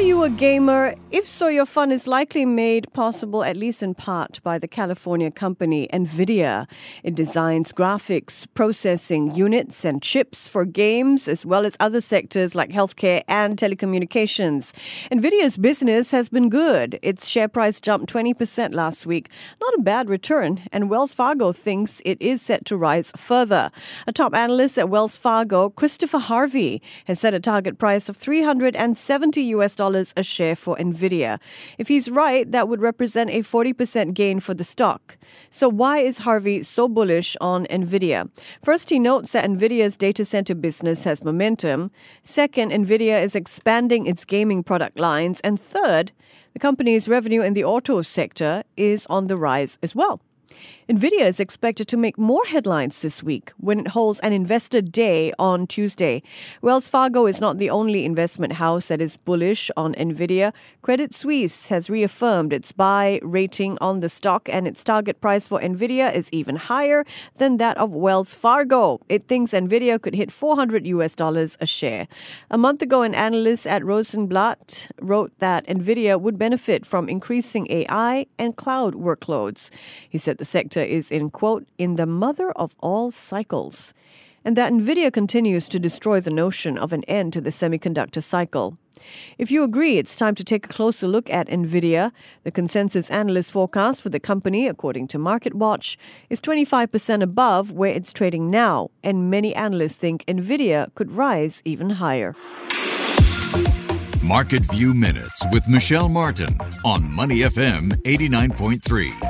Are you a gamer? If so, your fun is likely made possible, at least in part, by the California company NVIDIA. It designs graphics, processing units, and chips for games, as well as other sectors like healthcare and telecommunications. NVIDIA's business has been good. Its share price jumped 20% last week. Not a bad return, and Wells Fargo thinks it is set to rise further. A top analyst at Wells Fargo, Christopher Harvey, has set a target price of 370 US dollars a share for Nvidia. If he's right, that would represent a 40% gain for the stock. So, why is Harvey so bullish on Nvidia? First, he notes that Nvidia's data center business has momentum. Second, Nvidia is expanding its gaming product lines. And third, the company's revenue in the auto sector is on the rise as well. Nvidia is expected to make more headlines this week when it holds an investor day on Tuesday. Wells Fargo is not the only investment house that is bullish on Nvidia. Credit Suisse has reaffirmed its buy rating on the stock and its target price for Nvidia is even higher than that of Wells Fargo. It thinks Nvidia could hit 400 US dollars a share. A month ago an analyst at Rosenblatt wrote that Nvidia would benefit from increasing AI and cloud workloads. He said the sector is in, quote, in the mother of all cycles, and that NVIDIA continues to destroy the notion of an end to the semiconductor cycle. If you agree, it's time to take a closer look at NVIDIA. The consensus analyst forecast for the company, according to MarketWatch, is 25% above where it's trading now, and many analysts think NVIDIA could rise even higher. Market View Minutes with Michelle Martin on Money FM 89.3.